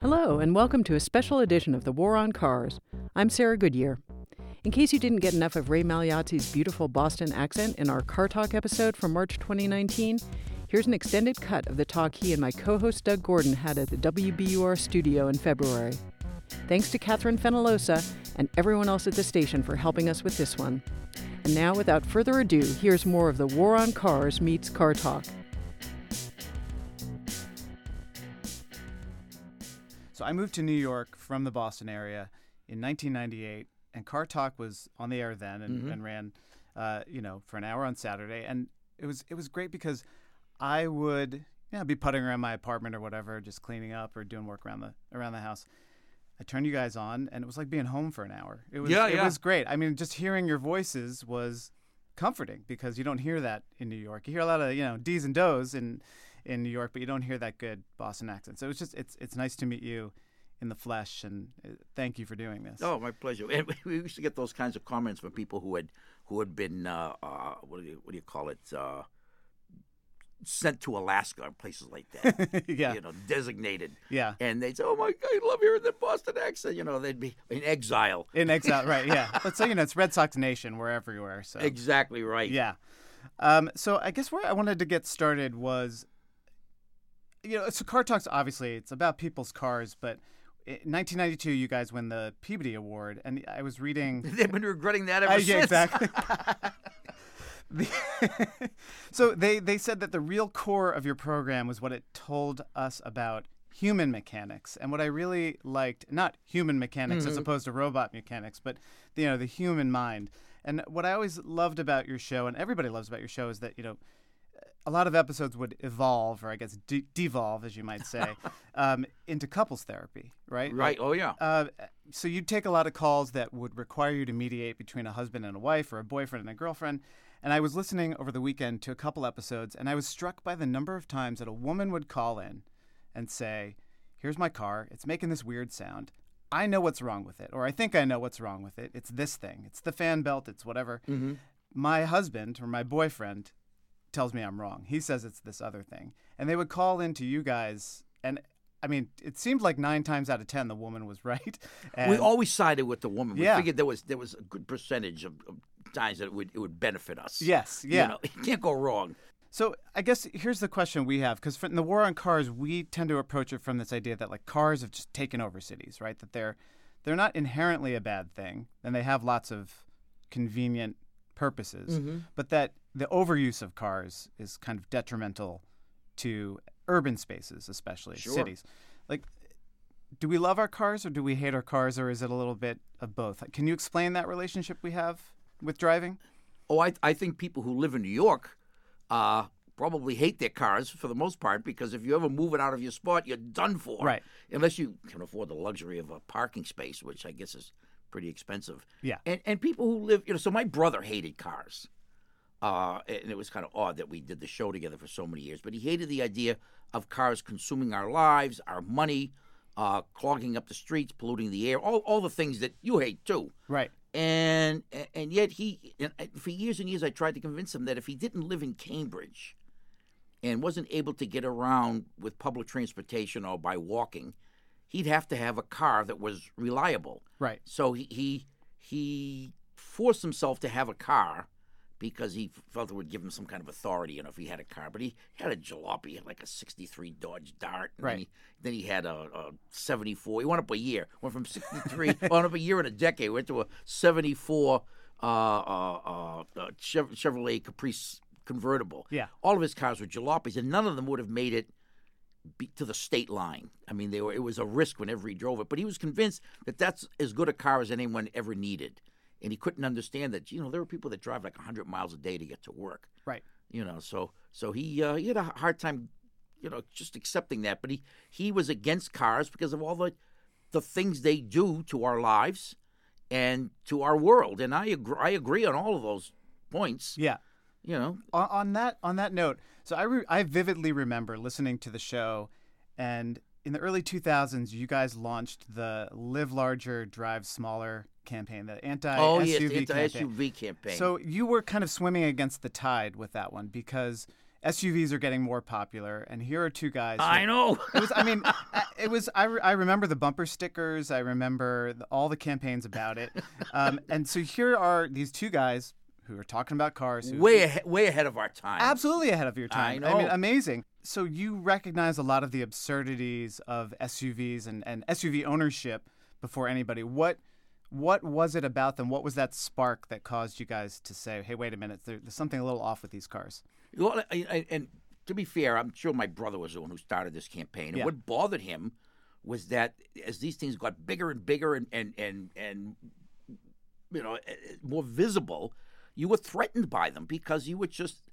Hello, and welcome to a special edition of The War on Cars. I'm Sarah Goodyear. In case you didn't get enough of Ray Magliozzi's beautiful Boston accent in our Car Talk episode from March 2019, here's an extended cut of the talk he and my co host Doug Gordon had at the WBUR studio in February. Thanks to Catherine Fenollosa and everyone else at the station for helping us with this one. And now, without further ado, here's more of the War on Cars meets Car Talk. So I moved to New York from the Boston area in 1998, and Car Talk was on the air then and, Mhm. and ran, uh, you know, for an hour on Saturday, and it was it was great because I would you know, be putting around my apartment or whatever, just cleaning up or doing work around the around the house. I turned you guys on, and it was like being home for an hour. It was Yeah, it yeah. was great. I mean, just hearing your voices was comforting because you don't hear that in New York. You hear a lot of you know D's and does in in New York, but you don't hear that good Boston accent. So it was just it's it's nice to meet you in the flesh, and uh, thank you for doing this. Oh, my pleasure. And we- we used to get those kinds of comments from people who had who had been uh, uh, what do you what do you call it uh, sent to Alaska or places like that. yeah, You know, designated. yeah. And they'd say, "Oh my God, I love hearing the Boston accent." You know, they'd be in exile. In exile, right? Yeah. But so you know, it's Red Sox Nation. We're everywhere. So Exactly right. Yeah. Um, so I guess where I wanted to get started was, you know, so Car Talks obviously it's about people's cars, but in 1992 you guys win the Peabody Award, and I was reading. They've been regretting that ever Uh, since. yeah, exactly. So they they said that the real core of your program was what it told us about human mechanics, and what I really liked, not human mechanics as opposed to robot mechanics, but you know the human mind. And what I always loved about your show, and everybody loves about your show, is that you know a lot of episodes would evolve, or I guess de- devolve, as you might say, um, into couples therapy, right? Right. Oh yeah. Uh, so you'd take a lot of calls that would require you to mediate between a husband and a wife or a boyfriend and a girlfriend. And I was listening over the weekend to a couple episodes, and I was struck by the number of times that a woman would call in and say, Here's my car. It's making this weird sound. I know what's wrong with it, or I think I know what's wrong with it. It's this thing. It's the fan belt. It's whatever. Mm-hmm. My husband or my boyfriend tells me I'm wrong. He says it's this other thing. And they would call into you guys, and I mean, it seemed like nine times out of ten the woman was right. And we always sided with the woman. We Yeah. figured there was there was a good percentage of, of times that it would it would benefit us. yes, You yeah. know, you can't go wrong. So I guess here's the question we have, because in the war on cars, we tend to approach it from this idea that like cars have just taken over cities, right? That they're they're not inherently a bad thing, and they have lots of convenient purposes, but that the overuse of cars is kind of detrimental to urban spaces, especially Sure. cities. Like, do we love our cars or do we hate our cars, or is it a little bit of both? Can you explain that relationship we have with driving? Oh, I, I think people who live in New York uh, probably hate their cars for the most part because if you ever move it out of your spot, you're done for. Right. Unless you can afford the luxury of a parking space, which I guess is pretty expensive. Yeah. And and people who live, you know, so my brother hated cars. Uh, and it was kind of odd that we did the show together for so many years. But he hated the idea of cars consuming our lives, our money, uh, clogging up the streets, polluting the air, all, all the things that you hate too Right. and and yet he and for years and years I tried to convince him that if he didn't live in Cambridge and wasn't able to get around with public transportation or by walking, he'd have to have a car that was reliable. Right. So he he, he forced himself to have a car because he felt it would give him some kind of authority, you know, if he had a car. But he had a jalopy, had like a '63 Dodge Dart. And Right. Then he, then he had a, a '74. He went up a year. Went from '63, went up a year and a decade. Went to a '74 uh, uh, uh, uh, Chev- Chevrolet Caprice convertible. Yeah. All of his cars were jalopies, and none of them would have made it to the state line. I mean, they were. It was a risk whenever he drove it, but he was convinced that that's as good a car as anyone ever needed, and he couldn't understand that. You know, there were people that drive like hundred miles a day to get to work. Right. You know, so so he uh, he had a hard time, you know, just accepting that. But he he was against cars because of all the the things they do to our lives and to our world. And I agree, I agree on all of those points. Yeah. You know, on, on that on that note, so I re- I vividly remember listening to the show, and in the early 2000s, you guys launched the Live Larger, Drive Smaller campaign, the anti SUV oh yes, SUV campaign. So you were kind of swimming against the tide with that one because SUVs are getting more popular, and here are two guys. who- I know. It was. I mean, it was. I, re- I remember the bumper stickers. I remember the, all the campaigns about it. Um, and so here are these two guys who are talking about cars. Who, way ahead, way ahead of our time. absolutely ahead of your time. I time. mean, amazing. So you recognize a lot of the absurdities of SUVs and, and SUV ownership before anybody. What what was it about them? What was that spark that caused you guys to say, "Hey, wait a minute, there, there's something a little off with these cars"? Well, I- I- and to be fair, I'm sure my brother was the one who started this campaign. And Yeah. what bothered him was that as these things got bigger and bigger and and and, and you know eh, eh, more visible, you were threatened by them because you were just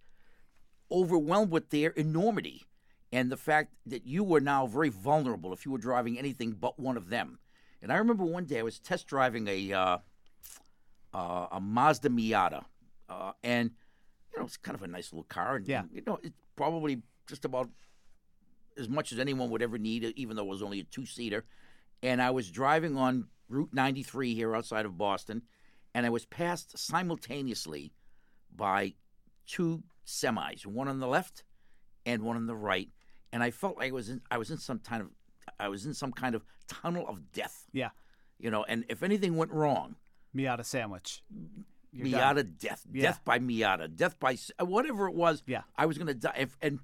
overwhelmed with their enormity and the fact that you were now very vulnerable if you were driving anything but one of them. And I remember one day I was test driving a uh, uh, a Mazda Miata, uh, and you know it's kind of a nice little car, and Yeah. you know it's probably just about as much as anyone would ever need, even though it was only a two seater. And I was driving on Route 93 here outside of Boston, and I was passed simultaneously by two semis, one on the left and one on the right, and I felt like I was in I was in some kind of I was in some kind of tunnel of death, Yeah, you know. And if anything went wrong, Miata sandwich. You're done. Miata death, Yeah. death by Miata, death by whatever it was. Yeah. I was gonna die, If- and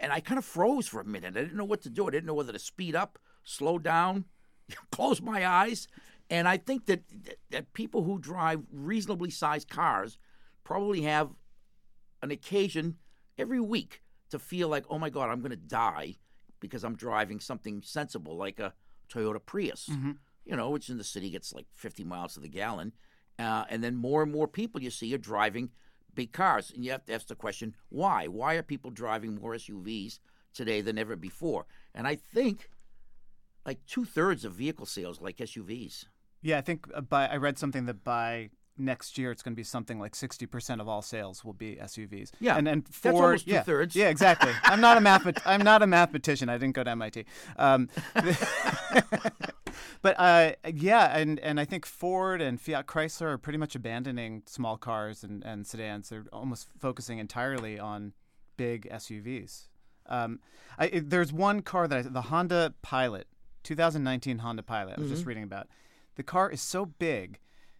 and I kind of froze for a minute. I didn't know what to do. I didn't know whether to speed up, slow down, close my eyes. And I think that that, people who drive reasonably sized cars probably have an occasion every week to feel like, oh my God, I'm going to die because I'm driving something sensible like a Toyota Prius, you know, which in the city gets like 50 miles to the gallon. Uh, and then more and more people you see are driving big cars. And you have to ask the question, why? Why are people driving more SUVs today than ever before? And I think like two thirds of vehicle sales like SUVs. Yeah, I think uh, by I read something that by next year it's going to be something like sixty percent of all sales will be SUVs. Yeah, and and that's Ford, almost yeah, two-thirds. Yeah, exactly. I'm not a math. I'm not a mathematician. I didn't go to MIT. Um, but uh, yeah, and and I think Ford and Fiat Chrysler are pretty much abandoning small cars and, and sedans. They're almost focusing entirely on big SUVs. Um, I, there's one car that I, the Honda Pilot, 2019 Honda Pilot. I was just reading about. The car is so big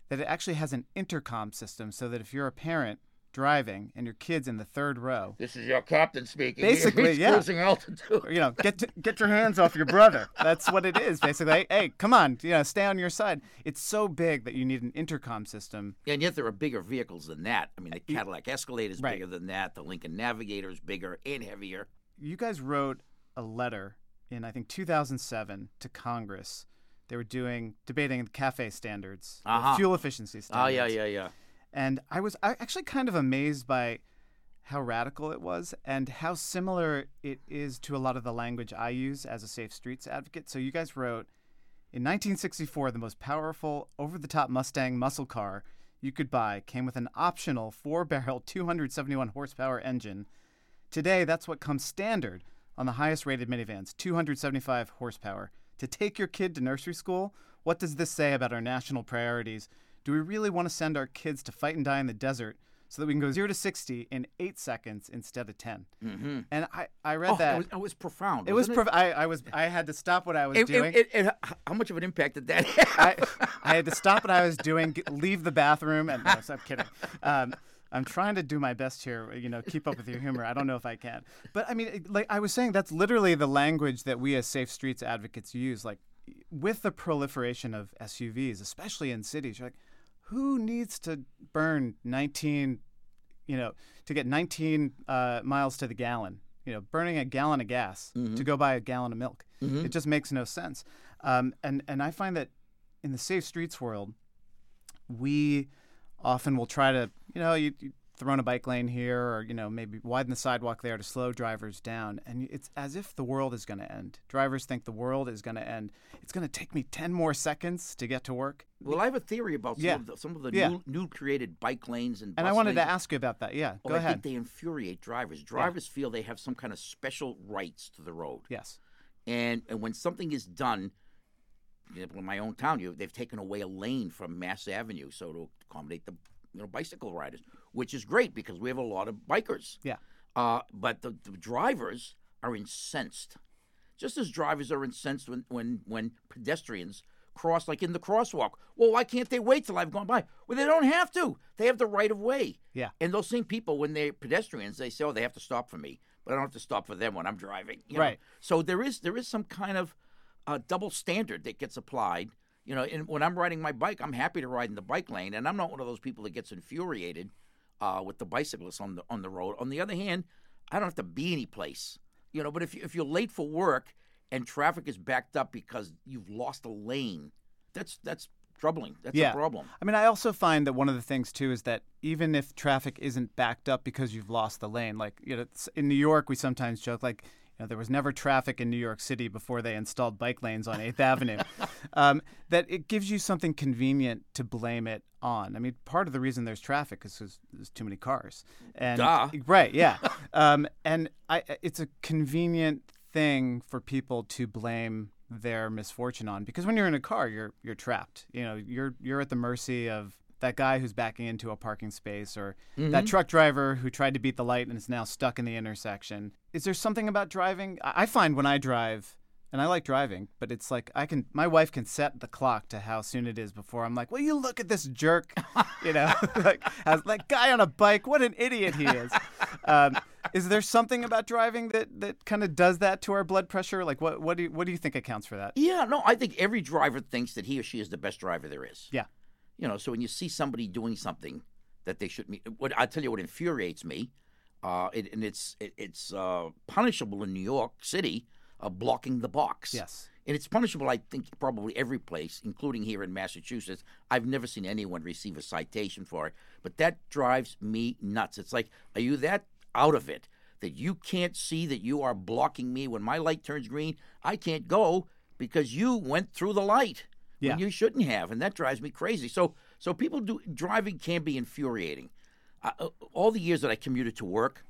that it actually has an intercom system, so that if you're a parent driving and your kid's in the third row, This is your captain speaking. Basically, He's yeah. cruising altitude. you know, get to, get your hands off your brother. That's what it is, basically. Hey, hey, come on, you know, stay on your side. It's so big that you need an intercom system. And yet there are bigger vehicles than that. I mean, the Cadillac Escalade is Right. bigger than that. The Lincoln Navigator is bigger and heavier. You guys wrote a letter in I think 2007 to Congress. They were doing debating the cafe standards, Uh-huh. fuel efficiency Oh standards. yeah, yeah, yeah. And I was actually kind of amazed by how radical it was and how similar it is to a lot of the language I use as a safe streets advocate. So you guys wrote in 1964 the most powerful over-the-top Mustang muscle car you could buy came with an optional four-barrel 271 horsepower engine. Today that's what comes standard on the highest rated minivans, 275 horsepower. To take your kid to nursery school, what does this say about our national priorities? Do we really want to send our kids to fight and die in the desert so that we can go 0 to 60 in 8 seconds instead of 10? Mm-hmm. And I, I read Oh, that. it was, it was profound. it was I, I was I had to stop what I was It, doing. how much of an impact did that have? I, I had to stop what I was doing, leave the bathroom, and no, I'm kidding. Um, I'm trying to do my best here, you know, keep up with your humor. I don't know if I can, but I mean, like I was saying, that's literally the language that we as safe streets advocates use. Like, with the proliferation of SUVs, especially in cities, you're like, who needs to burn 19, you know, to get 19 uh, miles to the gallon? You know, burning a gallon of gas to go buy a gallon of milk. It just makes no sense. Um, and and I find that in the safe streets world, we often will try to, you know, you, you throw in a bike lane here or, you know, maybe widen the sidewalk there to slow drivers down. And it's as if the world is going to end. Drivers think the world is going to end. It's going to take me 10 more seconds to get to work. well, I have a theory about some Yeah. of the, some of the Yeah. new, new created bike lanes and. And I wanted to ask you about that. Yeah, Well, go I ahead. think they infuriate drivers. Drivers feel they have some kind of special rights to the road. yes. And and when something is done, in my own town, you they've taken away a lane from Mass Avenue so to accommodate the you know bicycle riders, which is great because we have a lot of bikers. Yeah. Uh, but the, the drivers are incensed, just as drivers are incensed when when when pedestrians cross, like in the crosswalk. Well, why can't they wait till I've gone by? Well, they don't have to. They have the right of way. Yeah. And those same people, when they're pedestrians, they say, "Oh, they have to stop for me," but I don't have to stop for them when I'm driving. you know? Right. So there is there is some kind of uh, double standard that gets applied. You know, and when I'm riding my bike, I'm happy to ride in the bike lane, and I'm not one of those people that gets infuriated uh, with the bicyclists on the on the road. On the other hand, I don't have to be any place. You know, but if you, if you're late for work and traffic is backed up because you've lost a lane, that's that's troubling. That's Yeah. a problem. I mean, I also find that one of the things too is that even if traffic isn't backed up because you've lost the lane, like you know, in New York, we sometimes joke like, there was never traffic in New York City before they installed bike lanes on Eighth Avenue. Um, that it gives you something convenient to blame it on. I mean, part of the reason there's traffic is because there's too many cars. And Duh. right, yeah. um, and I, it's a convenient thing for people to blame their misfortune on because when you're in a car you're you're trapped you know you're you're at the mercy of that guy who's backing into a parking space or that truck driver who tried to beat the light and is now stuck in the intersection is there something about driving i find when i drive and I like driving, but it's like I can. My wife can set the clock to how soon it is before I'm like, "Well, you look at this jerk," you know, like how's that guy on a bike? What an idiot he is. Um, is there something about driving that, that kind of does that to our blood pressure? Like, what what do you, what do you think accounts for that? Yeah, no, I think every driver thinks that he or she is the best driver there is. Yeah. You know, so when you see somebody doing something that they shouldn't, what I tell you, what infuriates me, uh, it, and it's it, it's uh, punishable in New York City, uh, blocking the box. Yes. And it's punishable, I think, probably every place, including here in Massachusetts. I've never seen anyone receive a citation for it, but that drives me nuts. It's like, are you that out of it that you can't see that you are blocking me when my light turns green? I can't go because you went through the light Yeah. you shouldn't have, and that drives me crazy. So, so people do driving can be infuriating. Uh, all the years that I commuted to work,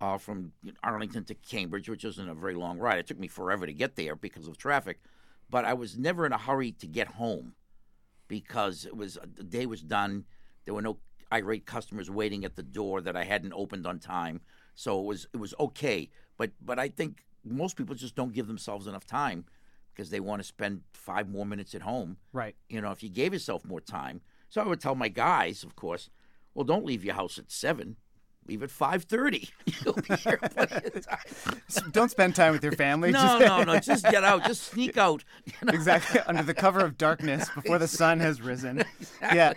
uh, from Arlington to Cambridge, which isn't a very long ride. It took me forever to get there because of traffic, but I was never in a hurry to get home because it was the day was done. There were no irate customers waiting at the door that I hadn't opened on time, so it was it was okay. But but I think most people just don't give themselves enough time because they want to spend five more minutes at home. Right. You know, if you gave yourself more time. So I would tell my guys, of course, well, don't leave your house at seven. Leave at five thirty. You'll be here plenty of time. Don't spend time with your family. No, just, no, no. Just get out. Just sneak out. You know? exactly under the cover of darkness before the sun has risen. Yeah.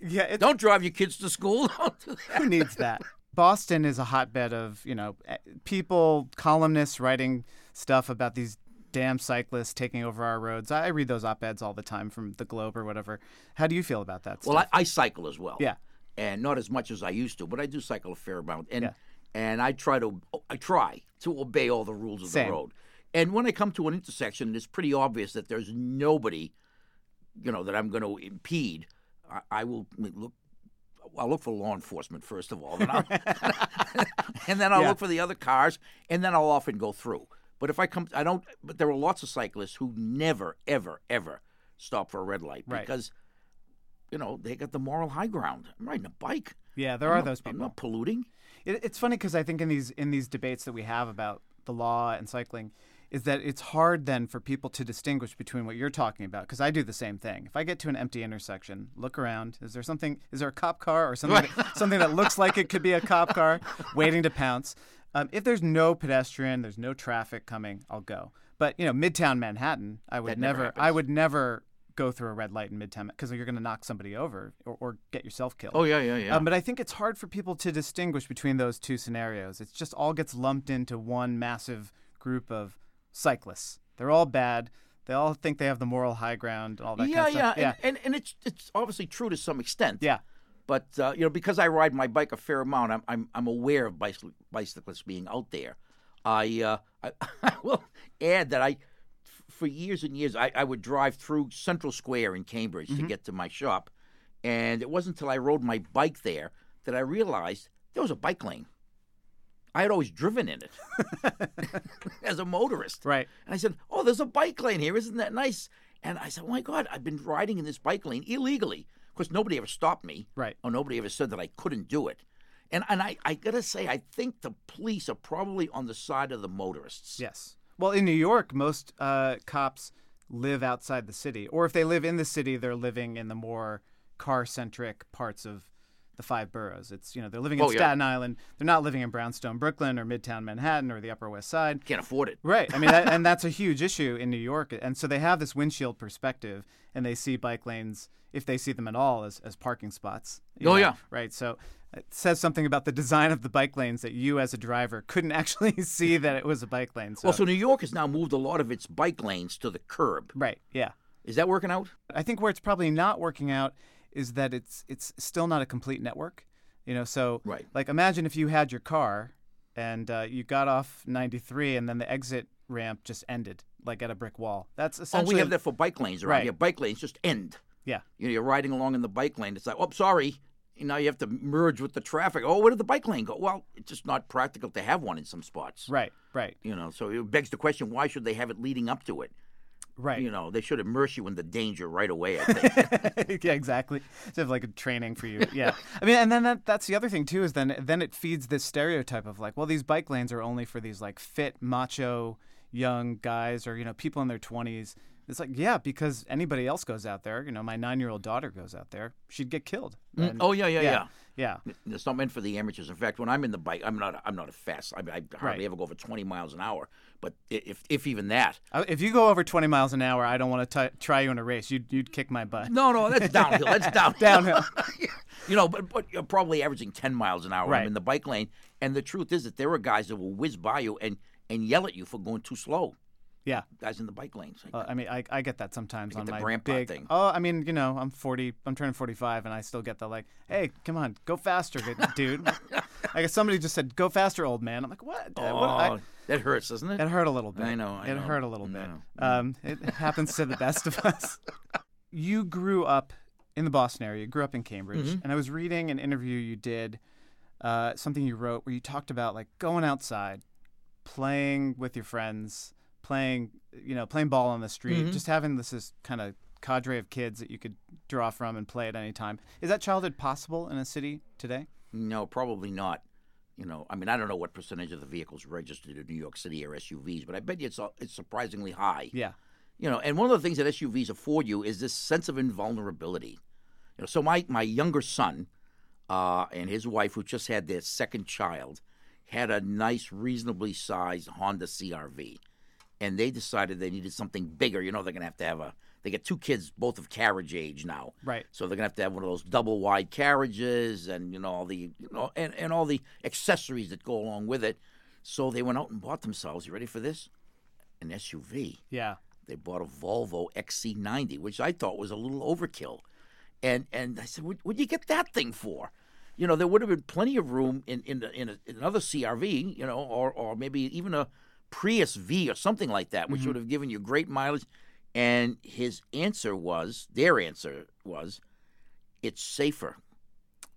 Yeah. It's, Don't drive your kids to school. Don't do that. Who needs that? Boston is a hotbed of, you know, eh, people, columnists writing stuff about these damn cyclists taking over our roads. I read those op-eds all the time from the Globe or whatever. How do you feel about that Well? I, I cycle as well. Yeah. and not as much as I used to, but I do cycle a fair amount. And Yeah. and I try to I try to obey all the rules of Same. the road. And when I come to an intersection, it's pretty obvious that there's nobody, you know, that I'm going to impede. I, I will look. I'll look for law enforcement first of all, then and then I'll Yeah. look for the other cars, and then I'll often go through. But if I come, I don't. But there are lots of cyclists who never, ever, ever stop for a red light Right. because, you know, they got the moral high ground. I'm riding a bike. yeah, there I'm are not- those people. I'm not polluting. It, it's funny because I think in these in these debates that we have about the law and cycling, is that it's hard then for people to distinguish between what you're talking about. Because I do the same thing. If I get to an empty intersection, look around. Is there something? Is there a cop car or something? that, something that looks like it could be a cop car waiting to pounce? Um, if there's no pedestrian, there's no traffic coming, I'll go. But you know, Midtown Manhattan, I would That never never, I would never go through a red light in Midtown because you're going to knock somebody over or, or get yourself killed. Oh yeah, yeah, yeah. Um, but I think it's hard for people to distinguish between those two scenarios. It just all gets lumped into one massive group of cyclists. They're all bad. They all think they have the moral high ground and all that yeah, kind of yeah, stuff. Yeah, And, and and it's it's obviously true to some extent. yeah, But uh, you know, because I ride my bike a fair amount, I'm I'm, I'm aware of bicycle, bicyclists being out there. I, uh, I I will add that I, for years and years, I, I would drive through Central Square in Cambridge to get to my shop, and it wasn't until I rode my bike there that I realized there was a bike lane. I had always driven in it as a motorist. right. And I said, "Oh, there's a bike lane here. Isn't that nice?" And I said, "Oh my God, I've been riding in this bike lane illegally. Of course, nobody ever stopped me. Right. Or nobody ever said that I couldn't do it. And and I, I gotta say, I think the police are probably on the side of the motorists. Yes. Well, in New York, most uh, cops live outside the city, or if they live in the city, they're living in the more car-centric parts of the five boroughs. It's you know they're living in Oh, yeah. Staten Island. They're not living in Brownstone, Brooklyn, or Midtown Manhattan, or the Upper West Side. Can't afford it. Right. I mean, that, and that's a huge issue in New York. And so they have this windshield perspective, and they see bike lanes, if they see them at all, as, as parking spots. Oh, know, yeah. Right. So it says something about the design of the bike lanes that you, as a driver, couldn't actually see that it was a bike lane. So, Well, so New York has now moved a lot of its bike lanes to the curb. right. Yeah. Is that working out? I think where it's probably not working out is that it's it's still not a complete network. You know, so Right. like imagine if you had your car and uh, you got off 93 and then the exit ramp just ended like at a brick wall. That's essentially. Oh, we have that for bike lanes around Right. here. Bike lanes just end. yeah. You know, you're riding along in the bike lane. It's like, oh, sorry. Now you have to merge with the traffic. Oh, where did the bike lane go? Well, it's just not practical to have one in some spots. Right, right, You know, so it begs the question: Why should they have it leading up to it? Right. You know, they should immerse you in the danger right away. I think. yeah, exactly. Sort of like a training for you. Yeah. I mean, and then that, that's the other thing too is then then it feeds this stereotype of like, well, these bike lanes are only for these like fit, macho, young guys or you know people in their twenties. It's like, yeah, because anybody else goes out there. You know, my nine-year-old daughter goes out there, she'd get killed. And- oh yeah, yeah, yeah. yeah, It's not meant for the amateurs. In fact, when I'm in the bike, I'm not. I'm not a fast. I, I hardly Right. ever go over 20 miles an hour. But if if even that, Uh, If you go over 20 miles an hour, I don't want to try you in a race. You'd you'd kick my butt. no, no, that's downhill. That's downhill. Downhill. you know, but but you're probably averaging 10 miles an hour. Right. I'm in the bike lane, and the truth is that there are guys that will whiz by you and and yell at you for going too slow. Yeah. Guys in the bike lanes. Uh, I mean, I, I get that sometimes on the my big. thing. Oh, I mean, you know, I'm 40. I'm turning 45, and I still get the like, "Hey, come on, go faster, dude." I guess somebody just said, "Go faster, old man." I'm like, "What?" Oh, what? I- that hurts, doesn't it? it hurt a little bit. I know, I it know. hurt a little bit. Um, it happens to the best of us. You grew up in the Boston area. You grew up in Cambridge, Mm-hmm. and I was reading an interview you did, uh, something you wrote where you talked about like going outside, playing with your friends, playing, you know, playing ball on the street, Mm-hmm. just having this, this kind of cadre of kids that you could draw from and play at any time. Is that childhood possible in a city today? No, probably not. You know, I mean, I don't know what percentage of the vehicles registered in New York City are SUVs, but I bet you it's it's surprisingly high. Yeah. You know, and one of the things that SUVs afford you is this sense of invulnerability. You know, so my my younger son uh, and his wife, who just had their second child, had a nice, reasonably sized Honda CRV, and they decided they needed something bigger. You know, they're gonna have to have a. They get two kids, both of carriage age now. Right. So they're gonna have to have one of those double wide carriages, and you know all the you know and, and all the accessories that go along with it. So they went out and bought themselves. You ready for this? An SUV Yeah. they bought a Volvo XC90, which I thought was a little overkill. And and I said, what would you get that thing for? You know, there would have been plenty of room in in, in, a, in another CRV, you know, or or maybe even a Prius V or something like that, which would have given you great mileage. And his answer was, their answer was, it's safer.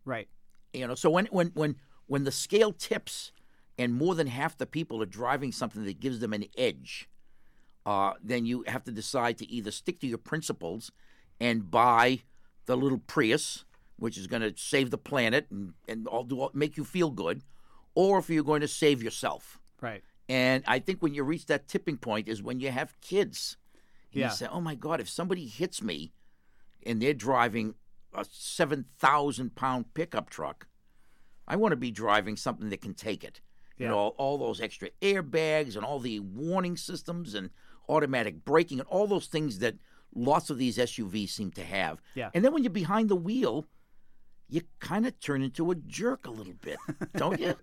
Right. You know, so when when when when the scale tips and more than half the people are driving something that gives them an edge, uh, then you have to decide to either stick to your principles and buy the little Prius, which is going to save the planet and and all do all, make you feel good, or if you're going to save yourself. Right. And I think when you reach that tipping point is when you have kids. And Yeah. You say, "Oh my God, if somebody hits me, and they're driving a seven thousand pound pickup truck, I want to be driving something that can take it. You know, all, all those extra airbags and all the warning systems and automatic braking and all those things that lots of these SUVs seem to have. Yeah. And then when you're behind the wheel, you kind of turn into a jerk a little bit, don't you?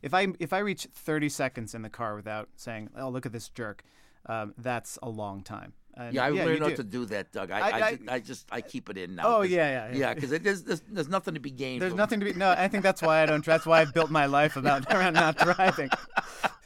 If I if I reach 30 seconds in the car without saying, "Oh, look at this jerk," um, that's a long time. And Yeah, I you learned not do. to do that, Doug. I, I- I, I- just, I I keep it in now. Oh, yeah, yeah, yeah. yeah. Because there's, there's there's nothing to be gained. There's nothing to be. No, I think that's why I don't. That's why I've built my life about around not driving.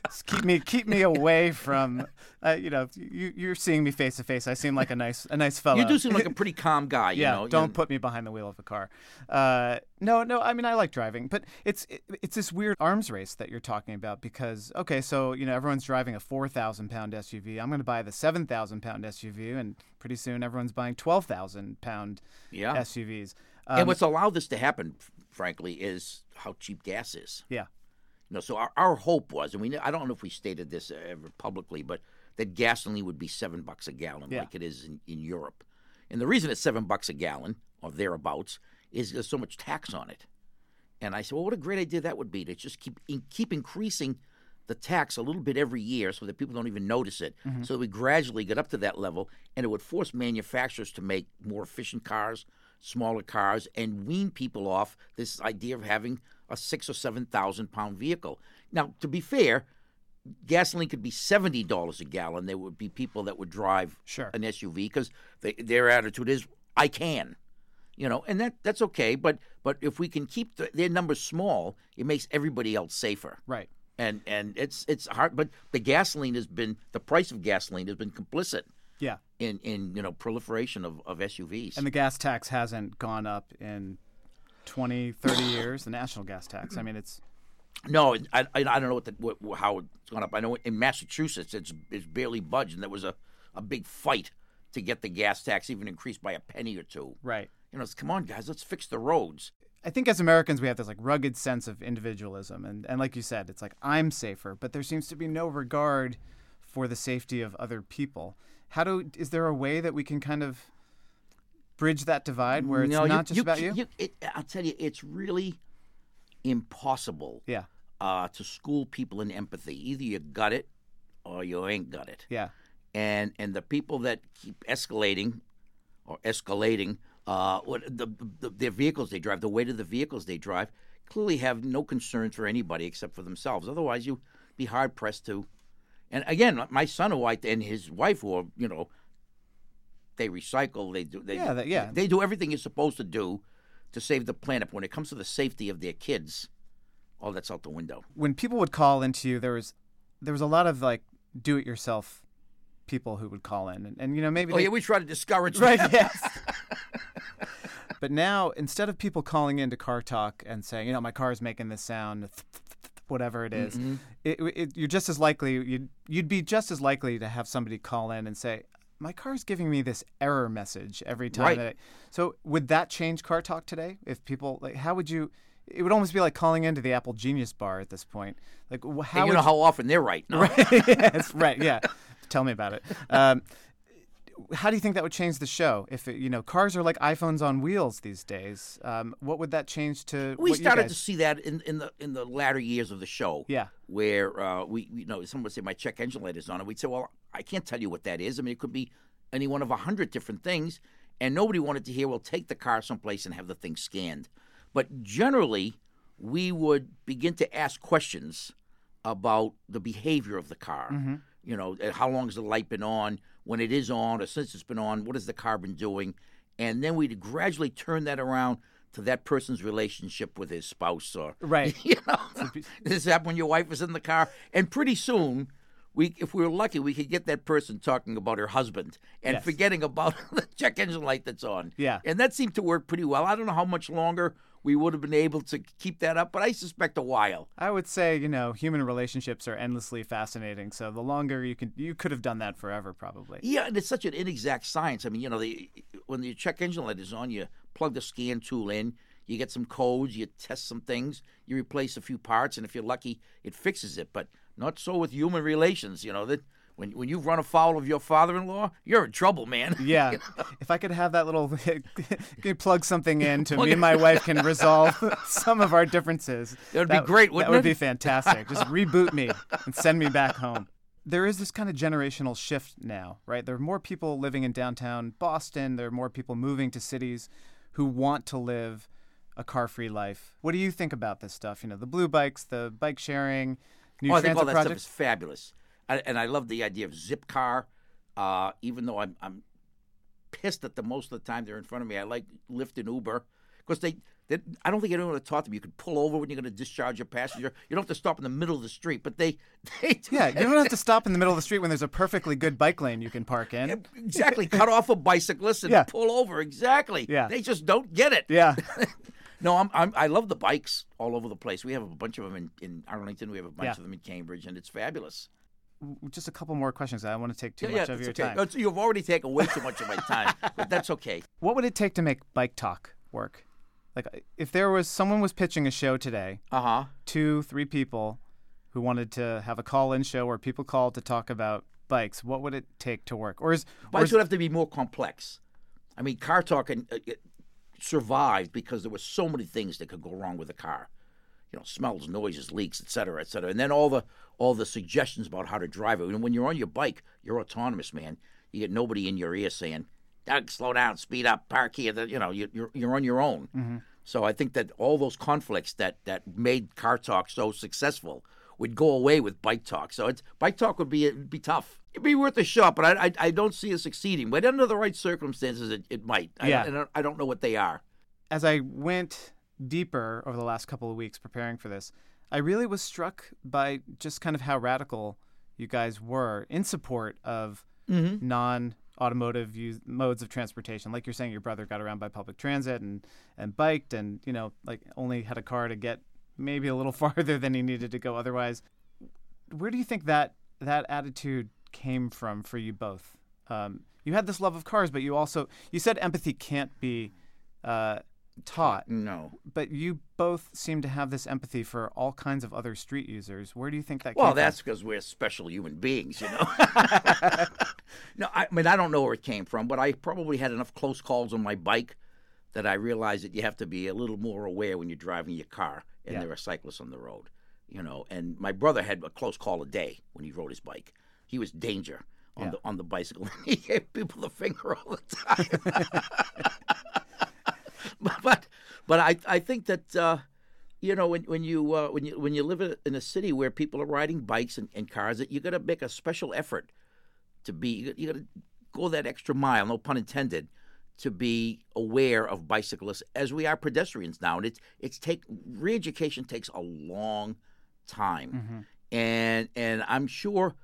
Just keep me keep me away from. Uh, you know, you you're seeing me face to face. I seem like a nice a nice fellow. You do seem like a pretty calm guy. You yeah, know? don't You- put me behind the wheel of a car. Uh, no, no. I mean, I like driving, but it's it, it's this weird arms race that you're talking about because okay, so you know everyone's driving a four thousand pound SUV. I'm going to buy the seven thousand pound SUV, and pretty soon everyone's buying twelve thousand pound Yeah. SUVs. and Um, what's allowed this to happen, frankly, is how cheap gas is. Yeah. You know, so our, our hope was, and we I don't know if we stated this uh, ever publicly, but that gasoline would be seven bucks a gallon, Yeah. like it is in, in Europe. And the reason it's seven bucks a gallon or thereabouts is there's so much tax on it. And I said, well, what a great idea that would be to just keep in, keep increasing the tax a little bit every year so that people don't even notice it. Mm-hmm. So that we gradually get up to that level, and it would force manufacturers to make more efficient cars, smaller cars, and wean people off this idea of having a six or seven thousand pound vehicle. Now, to be fair, gasoline could be seventy dollars a gallon. There would be people that would drive Sure. an SUV because their attitude is, "I can." you know, and that that's okay. But but if we can keep the, their numbers small, it makes everybody else safer. Right. And and it's it's hard. But the gasoline has been the price of gasoline has been complicit Yeah. in in you know proliferation of, of SUVs. And the gas tax hasn't gone up in 20, 30 years, the national gas tax. I mean, it's no, I, I don't know what, the, what how it's gone up. I know in Massachusetts it's it's barely budged, and there was a, a big fight to get the gas tax even increased by a penny or two. right. You know, it's, come on, guys, let's fix the roads. I think as Americans we have this like rugged sense of individualism and, and like you said, it's like I'm safer, but there seems to be no regard for the safety of other people. How do is there a way that we can kind of bridge that divide where it's No, not just about ca- you? it, I'll tell you, it's really impossible Yeah. uh, to school people in empathy. Either you got it or you ain't got it. Yeah. And and the people that keep escalating or escalating uh, what the, the their vehicles they drive, the weight of the vehicles they drive, clearly have no concerns for anybody except for themselves. Otherwise, you'd be hard pressed to. And again, my son who I, and his wife, who are, you know, they recycle, they do, they, Yeah, that- yeah. they do everything you're supposed to do to save the planet. But when it comes to the safety of their kids, all that's out the window. When people would call into you, there was there was a lot of like do it yourself people who would call in and, and you know maybe Oh they, yeah, we try to discourage Right, that. yes. but now, instead of people calling into Car Talk and saying, you know, my car is making this sound, whatever it is, it, it, you're just as likely, you'd, you'd be just as likely to have somebody call in and say, my car's giving me this error message every time. Right. That I, so, would that change Car Talk today? If people, like, how would you? It would almost be like calling into the Apple Genius Bar at this point. Like, how And you know how often they're right. No? yes, right. Yeah. Tell me about it. Um, how do you think that would change the show? If it, you know, cars are like iPhones on wheels these days. Um, what would that change to? We started to see that in, in the in the latter years of the show. Yeah. Where uh, we, you know, someone would say my check engine light is on, and we'd say, well, I can't tell you what that is. I mean, it could be any one of a hundred different things, and nobody wanted to hear. Well, take the car someplace and have the thing scanned. But generally, we would begin to ask questions about the behavior of the car. You know, uh, how long has the light been on? When it is on, or since it's been on, what is the carbon doing? And then we'd gradually turn that around to that person's relationship with his spouse, or Right. you know, this happened when your wife was in the car, and pretty soon. We, if we were lucky, we could get that person talking about her husband and Yes. forgetting about the check engine light that's on. Yeah. And that seemed to work pretty well. I don't know how much longer we would have been able to keep that up, but I suspect a while. I would say, you know, human relationships are endlessly fascinating. So the longer you can, you could have done that forever, probably. Yeah, and it's such an inexact science. I mean, you know, the, when the check engine light is on, you plug the scan tool in, you get some codes, you test some things, you replace a few parts, and if you're lucky, it fixes it. But not so with human relations. You know that when when you run afoul of your father-in-law, you're in trouble, man. Yeah. If I could have that little, plug something in to me and my wife can resolve some of our differences. That would be great, wouldn't That would be fantastic. Just reboot me and send me back home. There is this kind of generational shift now, right? There are more people living in downtown Boston. There are more people moving to cities who want to live a car-free life. What do you think about this stuff? You know, the blue bikes, the bike sharing, new oh, I think all that stuff projects. is fabulous, I, and I love the idea of Zipcar. Uh, even though I'm I'm pissed at the most of the time they're in front of me, I like Lyft and Uber because they, they. I don't think anyone would have taught them you could pull over when you're going to discharge your passenger. You don't have to stop in the middle of the street, but they they do yeah, that. you don't have to stop in the middle of the street when there's a perfectly good bike lane you can park in. exactly cut off a bicyclist and Yeah. pull over. Exactly. Yeah. They just don't get it. Yeah. No, I'm, I'm I love the bikes all over the place. We have a bunch of them in, in Arlington. We have a bunch Yeah. of them in Cambridge, and it's fabulous. Just a couple more questions. I don't want to take too yeah, much yeah, of your okay. time. You've already taken way too much of my time, but that's okay. What would it take to make Bike Talk work? like if there was someone was pitching a show today, Uh huh. two, three people who wanted to have a call-in show where people called to talk about bikes, what would it take to work? Or is, or Bikes is would have to be more complex. I mean, car talk and, uh, survived because there were so many things that could go wrong with a car. You know, smells, noises, leaks, et cetera, et cetera. And then all the all the suggestions about how to drive it. And when you're on your bike, you're autonomous, man. You get nobody in your ear saying, "Doug, slow down, speed up, park here." You know, you- you're you're on your own. Mm-hmm. So I think that all those conflicts that that made car talk so successful would go away with bike talk. So it's bike talk would be it'd be tough. It'd be worth a shot, but I I, I don't see it succeeding. But under the right circumstances, it, it might. Yeah. I, don't, I don't know what they are. as I went deeper over the last couple of weeks preparing for this, I really was struck by just kind of how radical you guys were in support of non automotive use, modes of transportation. Like you're saying, your brother got around by public transit and, and biked and, you know, like only had a car to get maybe a little farther than he needed to go otherwise. Where do you think that that attitude came from for you both? Um, you had this love of cars, but you also you said empathy can't be uh, taught No. but you both seem to have this empathy for all kinds of other street users. Where do you think that Well, that's because we're special human beings, you know. no, I mean I don't know where it came from, but I probably had enough close calls on my bike that I realized that you have to be a little more aware when you're driving your car and Yeah. there are cyclists on the road, you know. And my brother had a close call a day when he rode his bike. He was danger on Yeah. the on the bicycle. he gave people the finger all the time. but, but I I think that uh, you know when when you uh, when you when you live in a city where people are riding bikes and, and cars, that you got to make a special effort to be you got to go that extra mile, no pun intended, to be aware of bicyclists as we are pedestrians now, and it's it's take re-education takes a long time, and and I'm sure.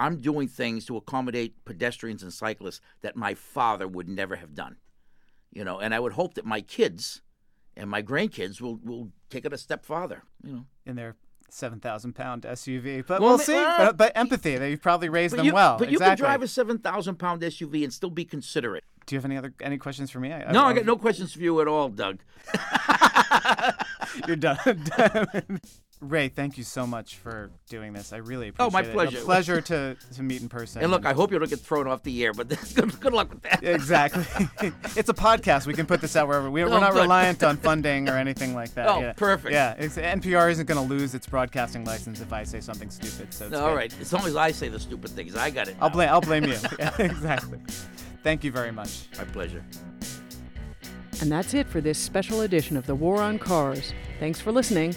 I'm doing things to accommodate pedestrians and cyclists that my father would never have done you know and i would hope that my kids and my grandkids will will take it a step farther you know in their seven thousand pound SUV. But Well, we'll see. well, but, but empathy, they've probably raised them you, well. but you exactly. can drive a 7000 pound suv and still be considerate Do you have any other any questions for me? I, no i got no questions for you at all doug You're done. Ray, thank you so much for doing this. I really oh, appreciate it. Oh, my it. pleasure. A pleasure to, to meet in person. and look i hope you don't get thrown off the air but good, good luck with that Exactly. it's a podcast. We can put this out wherever. We, we're Oh, not good. reliant on funding or anything like that. Oh, yeah. perfect. Yeah. It's, NPR isn't going to lose its broadcasting license if I say something stupid. So it's all good. as long as i say the stupid things i got it I'll blame. I'll blame you. Yeah, exactly. Thank you very much. my pleasure And that's it for this special edition of The War on Cars. Thanks for listening.